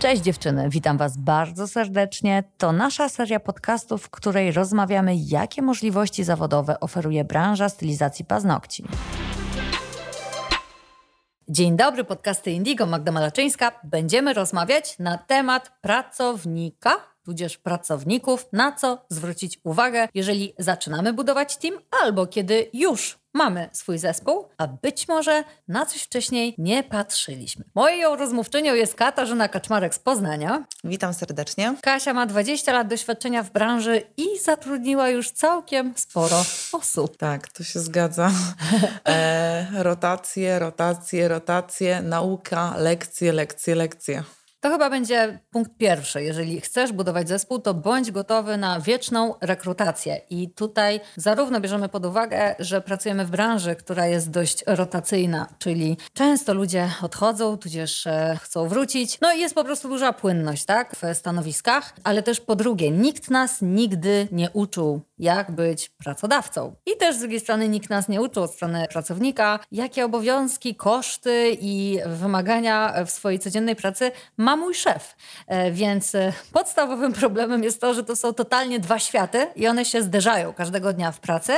Cześć dziewczyny, witam Was bardzo serdecznie. To nasza seria podcastów, w której rozmawiamy, jakie możliwości zawodowe oferuje branża stylizacji paznokci. Dzień dobry, podcasty Indigo, Magda Malaczyńska. Będziemy rozmawiać na temat pracownika, tudzież pracowników, na co zwrócić uwagę, jeżeli zaczynamy budować team, albo kiedy już mamy swój zespół, a być może na coś wcześniej nie patrzyliśmy. Moją rozmówczynią jest Katarzyna Kaczmarek z Poznania. Witam serdecznie. Kasia ma 20 lat doświadczenia w branży i zatrudniła już całkiem sporo osób. Tak, to się zgadza. E, rotacje, rotacje, rotacje, nauka, lekcje, lekcje, lekcje. To chyba będzie punkt pierwszy. Jeżeli chcesz budować zespół, to bądź gotowy na wieczną rekrutację. I tutaj zarówno bierzemy pod uwagę, że pracujemy w branży, która jest dość rotacyjna, czyli często ludzie odchodzą, tudzież e, chcą wrócić. No i jest po prostu duża płynność, tak, w stanowiskach. Ale też po drugie, nikt nas nigdy nie uczył, jak być pracodawcą. I też z drugiej strony nikt nas nie uczył od strony pracownika, jakie obowiązki, koszty i wymagania w swojej codziennej pracy ma ma mój szef. E, więc e, podstawowym problemem jest to, że to są totalnie dwa światy i one się zderzają każdego dnia w pracy.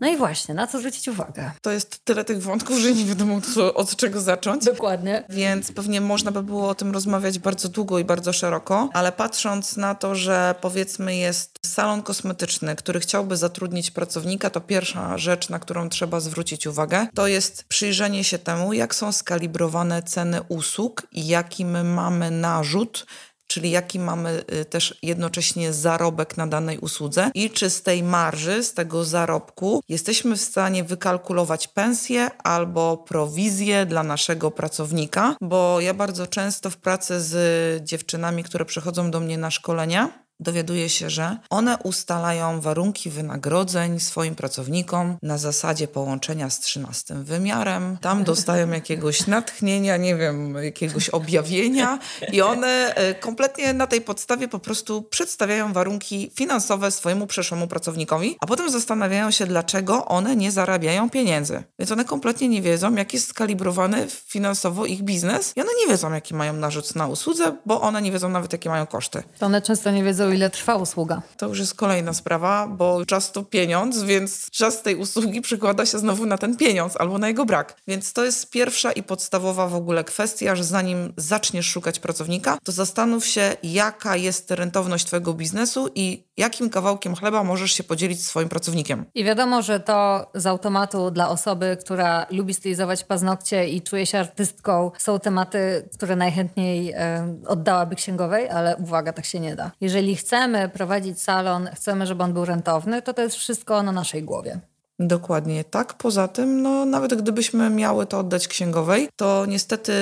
No i właśnie, na co zwrócić uwagę? To jest tyle tych wątków, że nie wiadomo co, od czego zacząć. Dokładnie. Więc pewnie można by było o tym rozmawiać bardzo długo i bardzo szeroko, ale patrząc na to, że powiedzmy jest salon kosmetyczny, który chciałby zatrudnić pracownika, to pierwsza rzecz, na którą trzeba zwrócić uwagę, to jest przyjrzenie się temu, jak są skalibrowane ceny usług i jaki my mamy narzut, czyli jaki mamy y, też jednocześnie zarobek na danej usłudze i czy z tej marży, z tego zarobku jesteśmy w stanie wykalkulować pensję albo prowizję dla naszego pracownika, bo ja bardzo często w pracy z dziewczynami, które przychodzą do mnie na szkolenia, dowiaduje się, że one ustalają warunki wynagrodzeń swoim pracownikom na zasadzie połączenia z trzynastym wymiarem. Tam dostają jakiegoś natchnienia, nie wiem, jakiegoś objawienia i one e, kompletnie na tej podstawie po prostu przedstawiają warunki finansowe swojemu przyszłemu pracownikowi, a potem zastanawiają się, dlaczego one nie zarabiają pieniędzy. Więc one kompletnie nie wiedzą, jak jest skalibrowany finansowo ich biznes i one nie wiedzą, jaki mają narzut na usłudze, bo one nie wiedzą nawet, jakie mają koszty. To one często nie wiedzą, ile trwa usługa. To już jest kolejna sprawa, bo czas to pieniądz, więc czas tej usługi przekłada się znowu na ten pieniądz albo na jego brak. Więc to jest pierwsza i podstawowa w ogóle kwestia, że zanim zaczniesz szukać pracownika, to zastanów się, jaka jest rentowność twojego biznesu i jakim kawałkiem chleba możesz się podzielić z swoim pracownikiem. I wiadomo, że to z automatu dla osoby, która lubi stylizować paznokcie i czuje się artystką, są tematy, które najchętniej e, oddałaby księgowej, ale uwaga, tak się nie da. Jeżeli chcemy prowadzić salon, chcemy, żeby on był rentowny, to to jest wszystko na naszej głowie. Dokładnie tak. Poza tym, no, nawet gdybyśmy miały to oddać księgowej, to niestety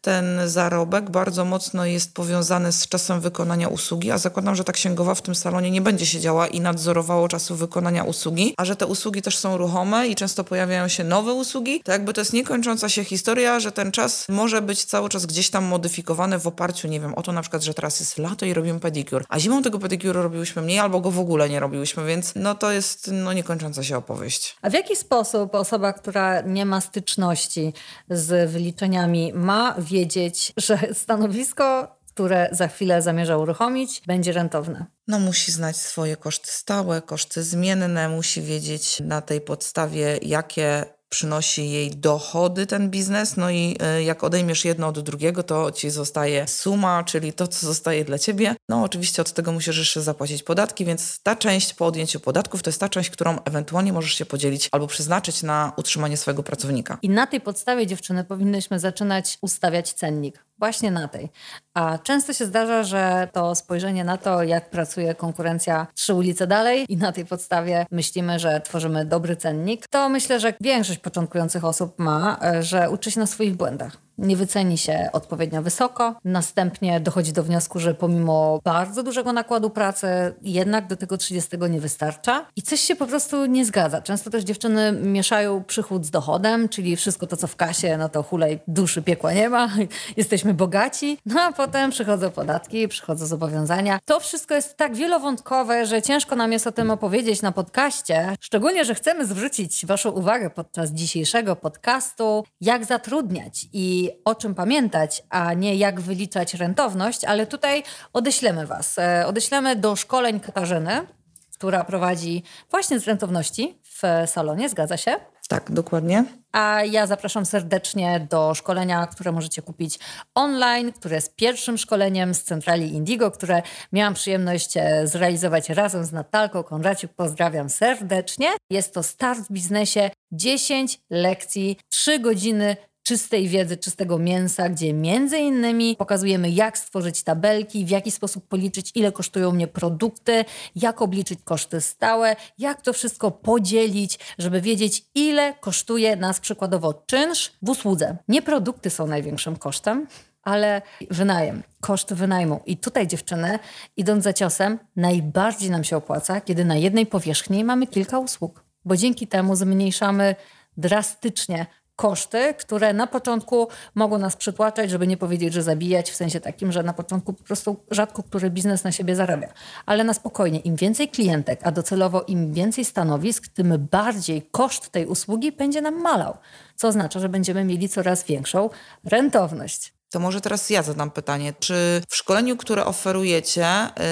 ten zarobek bardzo mocno jest powiązany z czasem wykonania usługi, a zakładam, że ta księgowa w tym salonie nie będzie siedziała i nadzorowała czasu wykonania usługi, a że te usługi też są ruchome i często pojawiają się nowe usługi, to jakby to jest niekończąca się historia, że ten czas może być cały czas gdzieś tam modyfikowany w oparciu, nie wiem, o to na przykład, że teraz jest lato i robimy pedikur, a zimą tego pedikuru robiłyśmy mniej albo go w ogóle nie robiłyśmy, więc no to jest no niekończąca się opowieść. A w jaki sposób osoba, która nie ma styczności z wyliczeniami, ma wiedzieć, że stanowisko które za chwilę zamierza uruchomić, będzie rentowne. No, musi znać swoje koszty stałe, koszty zmienne, musi wiedzieć na tej podstawie, jakie przynosi jej dochody ten biznes, no i e, jak odejmiesz jedno od drugiego, to ci zostaje suma, czyli to, co zostaje dla ciebie. No oczywiście od tego musisz jeszcze zapłacić podatki, więc ta część po odjęciu podatków to jest ta część, którą ewentualnie możesz się podzielić albo przeznaczyć na utrzymanie swojego pracownika. I na tej podstawie dziewczyny powinnyśmy zaczynać ustawiać cennik właśnie na tej. A często się zdarza, że to spojrzenie na to, jak pracuje konkurencja trzy ulice dalej i na tej podstawie myślimy, że tworzymy dobry cennik, to myślę, że większość początkujących osób ma, e, że uczy się na swoich błędach nie wyceni się odpowiednio wysoko. Następnie dochodzi do wniosku, że pomimo bardzo dużego nakładu pracy, jednak do tego 30 nie wystarcza i coś się po prostu nie zgadza. Często też dziewczyny mieszają przychód z dochodem, czyli wszystko to, co w kasie, no to hulej duszy piekła nie ma, jesteśmy bogaci, no a potem przychodzą podatki, przychodzą zobowiązania. To wszystko jest tak wielowątkowe, że ciężko nam jest o tym opowiedzieć na podcaście, szczególnie, że chcemy zwrócić Waszą uwagę podczas dzisiejszego podcastu, jak zatrudniać i o czym pamiętać, a nie jak wyliczać rentowność, ale tutaj odeślemy Was. E, odeślemy do szkoleń Katarzyny, która prowadzi właśnie z rentowności w salonie, zgadza się? Tak, dokładnie. A ja zapraszam serdecznie do szkolenia, które możecie kupić online, które jest pierwszym szkoleniem z centrali Indigo, które miałam przyjemność e, zrealizować razem z Natalką Konraciuk. Pozdrawiam serdecznie. Jest to Start w biznesie, 10 lekcji, 3 godziny czystej wiedzy, czystego mięsa, gdzie między innymi pokazujemy, jak stworzyć tabelki, w jaki sposób policzyć, ile kosztują mnie produkty, jak obliczyć koszty stałe, jak to wszystko podzielić, żeby wiedzieć, ile kosztuje nas przykładowo czynsz w usłudze. Nie produkty są największym kosztem, ale wynajem, koszt wynajmu. I tutaj dziewczyny, idąc za ciosem, najbardziej nam się opłaca, kiedy na jednej powierzchni mamy kilka usług, bo dzięki temu zmniejszamy drastycznie koszty, które na początku mogą nas przytłaczać, żeby nie powiedzieć, że zabijać, w sensie takim, że na początku po prostu rzadko który biznes na siebie zarabia. Ale na spokojnie, im więcej klientek, a docelowo im więcej stanowisk, tym bardziej koszt tej usługi będzie nam malał, co oznacza, że będziemy mieli coraz większą rentowność. To może teraz ja zadam pytanie. Czy w szkoleniu, które oferujecie,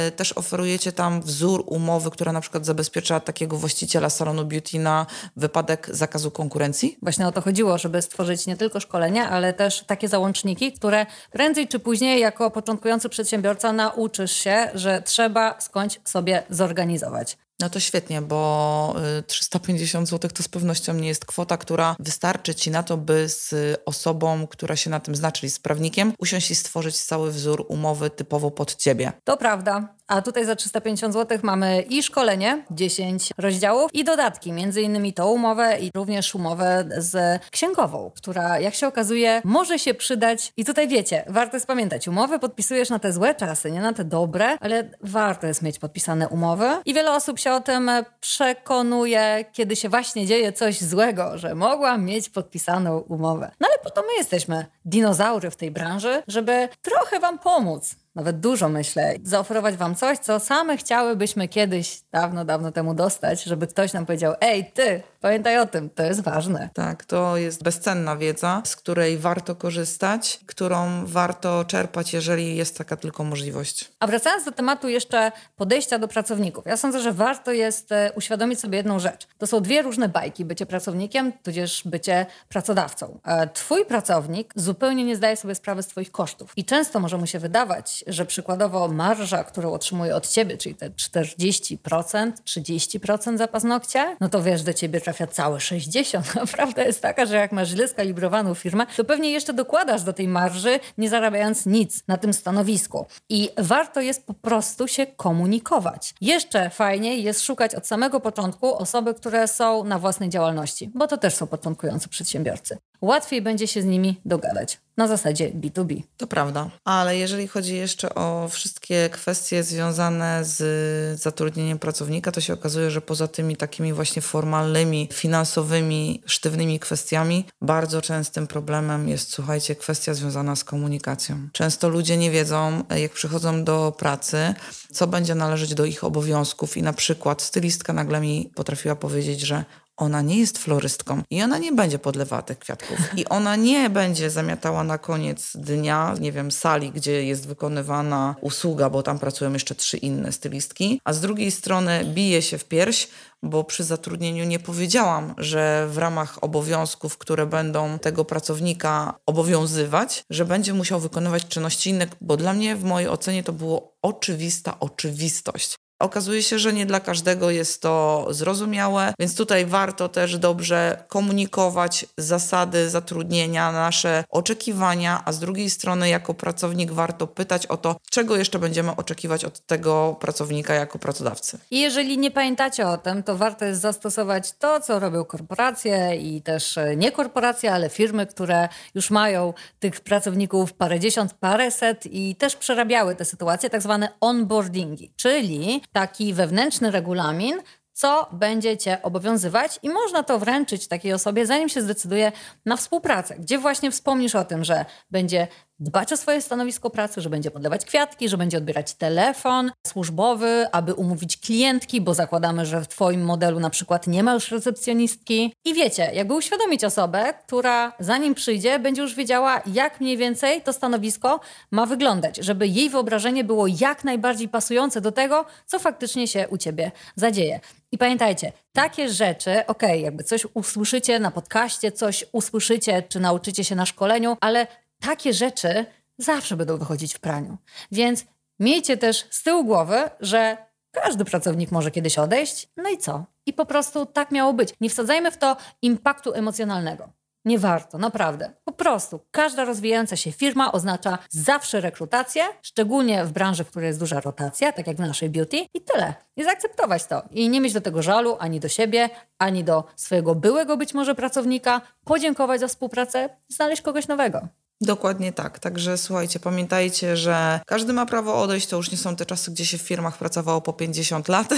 y, też oferujecie tam wzór umowy, która na przykład zabezpiecza takiego właściciela salonu beauty na wypadek zakazu konkurencji? Właśnie o to chodziło, żeby stworzyć nie tylko szkolenia, ale też takie załączniki, które prędzej czy później jako początkujący przedsiębiorca nauczysz się, że trzeba skądś sobie zorganizować. No to świetnie, bo 350 y, zł to z pewnością nie jest kwota, która wystarczy ci na to, by z osobą, która się na tym zna, czyli z prawnikiem, usiąść i stworzyć cały wzór umowy typowo pod ciebie. To prawda. A tutaj za 350 zł mamy i szkolenie, 10 rozdziałów i dodatki, między innymi tą umowę i również umowę z księgową, która jak się okazuje może się przydać. I tutaj wiecie, warto jest pamiętać, umowę podpisujesz na te złe czasy, nie na te dobre, ale warto jest mieć podpisane umowy i wiele osób się o tym przekonuje, kiedy się właśnie dzieje coś złego, że mogłam mieć podpisaną umowę. No ale po to my jesteśmy dinozaury w tej branży, żeby trochę wam pomóc nawet dużo myślę, zaoferować Wam coś, co same chciałybyśmy kiedyś, dawno, dawno temu dostać, żeby ktoś nam powiedział: Ej, ty, pamiętaj o tym, to jest ważne. Tak, to jest bezcenna wiedza, z której warto korzystać, którą warto czerpać, jeżeli jest taka tylko możliwość. A wracając do tematu jeszcze podejścia do pracowników, ja sądzę, że warto jest e, uświadomić sobie jedną rzecz. To są dwie różne bajki: bycie pracownikiem, tudzież bycie pracodawcą. E, twój pracownik zupełnie nie zdaje sobie sprawy z Twoich kosztów. I często może mu się wydawać, że przykładowo marża, którą otrzymuje od ciebie, czyli te 40%, 30% za paznokcie, no to wiesz, do ciebie trafia całe 60%. Prawda jest taka, że jak masz źle skalibrowaną firmę, to pewnie jeszcze dokładasz do tej marży, nie zarabiając nic na tym stanowisku. I warto jest po prostu się komunikować. Jeszcze fajniej jest szukać od samego początku osoby, które są na własnej działalności, bo to też są początkujący przedsiębiorcy łatwiej będzie się z nimi dogadać na zasadzie B2B. To prawda, ale jeżeli chodzi jeszcze o wszystkie kwestie związane z zatrudnieniem pracownika, to się okazuje, że poza tymi takimi właśnie formalnymi, finansowymi, sztywnymi kwestiami, bardzo częstym problemem jest, słuchajcie, kwestia związana z komunikacją. Często ludzie nie wiedzą, jak przychodzą do pracy, co będzie należeć do ich obowiązków i na przykład stylistka nagle mi potrafiła powiedzieć, że ona nie jest florystką i ona nie będzie podlewała tych kwiatków. I ona nie będzie zamiatała na koniec dnia, nie wiem, sali, gdzie jest wykonywana usługa, bo tam pracują jeszcze trzy inne stylistki. A z drugiej strony bije się w pierś, bo przy zatrudnieniu nie powiedziałam, że w ramach obowiązków, które będą tego pracownika obowiązywać, że będzie musiał wykonywać czynności inne, bo dla mnie w mojej ocenie to było oczywista oczywistość. Okazuje się, że nie dla każdego jest to zrozumiałe, więc tutaj warto też dobrze komunikować zasady zatrudnienia, nasze oczekiwania, a z drugiej strony, jako pracownik, warto pytać o to, czego jeszcze będziemy oczekiwać od tego pracownika jako pracodawcy. Jeżeli nie pamiętacie o tym, to warto jest zastosować to, co robią korporacje i też e, nie korporacje, ale firmy, które już mają tych pracowników parędziesiąt, paręset i też przerabiały te sytuacje, tak zwane onboardingi, czyli taki wewnętrzny regulamin, co będzie Cię obowiązywać i można to wręczyć takiej osobie, zanim się zdecyduje na współpracę, gdzie właśnie wspomnisz o tym, że będzie dbać o swoje stanowisko pracy, że będzie podlewać kwiatki, że będzie odbierać telefon służbowy, aby umówić klientki, bo zakładamy, że w Twoim modelu na przykład nie ma już recepcjonistki. I wiecie, jakby uświadomić osobę, która zanim przyjdzie, będzie już wiedziała, jak mniej więcej to stanowisko ma wyglądać, żeby jej wyobrażenie było jak najbardziej pasujące do tego, co faktycznie się u Ciebie zadzieje. I pamiętajcie, takie rzeczy, okej, okay, jakby coś usłyszycie na podcaście, coś usłyszycie, czy nauczycie się na szkoleniu, ale takie rzeczy zawsze będą wychodzić w praniu. Więc miejcie też z tyłu głowy, że każdy pracownik może kiedyś odejść, no i co? I po prostu tak miało być. Nie wsadzajmy w to impaktu emocjonalnego. Nie warto, naprawdę. Po prostu każda rozwijająca się firma oznacza zawsze rekrutację, szczególnie w branży, w której jest duża rotacja, tak jak w naszej beauty, i tyle. I zaakceptować to. I nie mieć do tego żalu ani do siebie, ani do swojego byłego być może pracownika, podziękować za współpracę, znaleźć kogoś nowego. Dokładnie tak. Także słuchajcie, pamiętajcie, że każdy ma prawo odejść. To już nie są te czasy, gdzie się w firmach pracowało po 50 lat,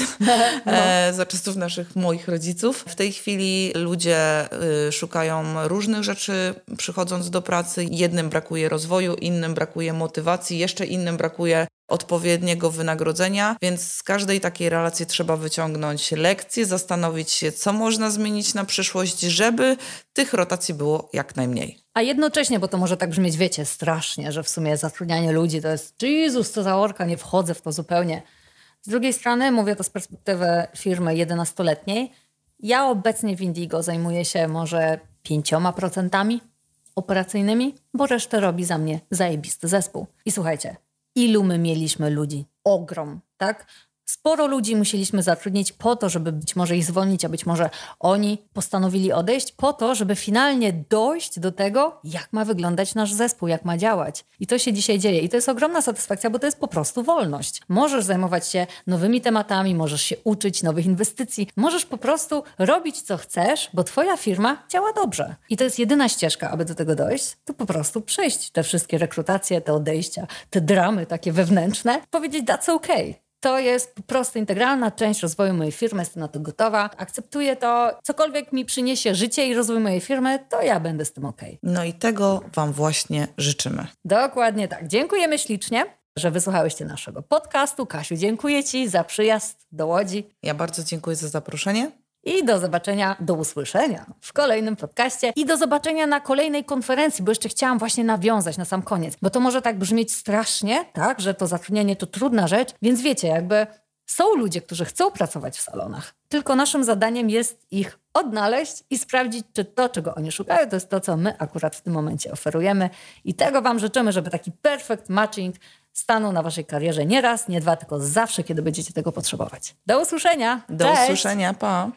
no. e, za czasów naszych moich rodziców. W tej chwili ludzie y, szukają różnych rzeczy, przychodząc do pracy. Jednym brakuje rozwoju, innym brakuje motywacji, jeszcze innym brakuje odpowiedniego wynagrodzenia, więc z każdej takiej relacji trzeba wyciągnąć lekcje, zastanowić się, co można zmienić na przyszłość, żeby tych rotacji było jak najmniej. A jednocześnie, bo to może tak brzmieć, wiecie, strasznie, że w sumie zatrudnianie ludzi to jest Jezus, co za orka, nie wchodzę w to zupełnie. Z drugiej strony, mówię to z perspektywy firmy 11-letniej, ja obecnie w Indigo zajmuję się może 5% operacyjnymi, bo resztę robi za mnie zajebisty zespół. I słuchajcie, ilu my mieliśmy ludzi. Ogrom, tak? Sporo ludzi musieliśmy zatrudnić po to, żeby być może ich zwolnić, a być może oni postanowili odejść, po to, żeby finalnie dojść do tego, jak ma wyglądać nasz zespół, jak ma działać. I to się dzisiaj dzieje. I to jest ogromna satysfakcja, bo to jest po prostu wolność. Możesz zajmować się nowymi tematami, możesz się uczyć nowych inwestycji, możesz po prostu robić co chcesz, bo Twoja firma działa dobrze. I to jest jedyna ścieżka, aby do tego dojść, to po prostu przejść te wszystkie rekrutacje, te odejścia, te dramy takie wewnętrzne, powiedzieć that's okay to jest po prostu integralna część rozwoju mojej firmy, jestem na to gotowa, akceptuję to. Cokolwiek mi przyniesie życie i rozwój mojej firmy, to ja będę z tym ok. No i tego Wam właśnie życzymy. Dokładnie tak. Dziękujemy ślicznie że wysłuchałyście naszego podcastu. Kasiu, dziękuję Ci za przyjazd do Łodzi. Ja bardzo dziękuję za zaproszenie. I do zobaczenia, do usłyszenia w kolejnym podcaście i do zobaczenia na kolejnej konferencji, bo jeszcze chciałam właśnie nawiązać na sam koniec, bo to może tak brzmieć strasznie, tak, że to zatrudnienie to trudna rzecz, więc wiecie, jakby są ludzie, którzy chcą pracować w salonach, tylko naszym zadaniem jest ich odnaleźć i sprawdzić, czy to, czego oni szukają, to jest to, co my akurat w tym momencie oferujemy. I tego Wam życzymy, żeby taki perfect matching stanął na Waszej karierze nie raz, nie dwa, tylko zawsze, kiedy będziecie tego potrzebować. Do usłyszenia. Do Cześć. usłyszenia. Pa.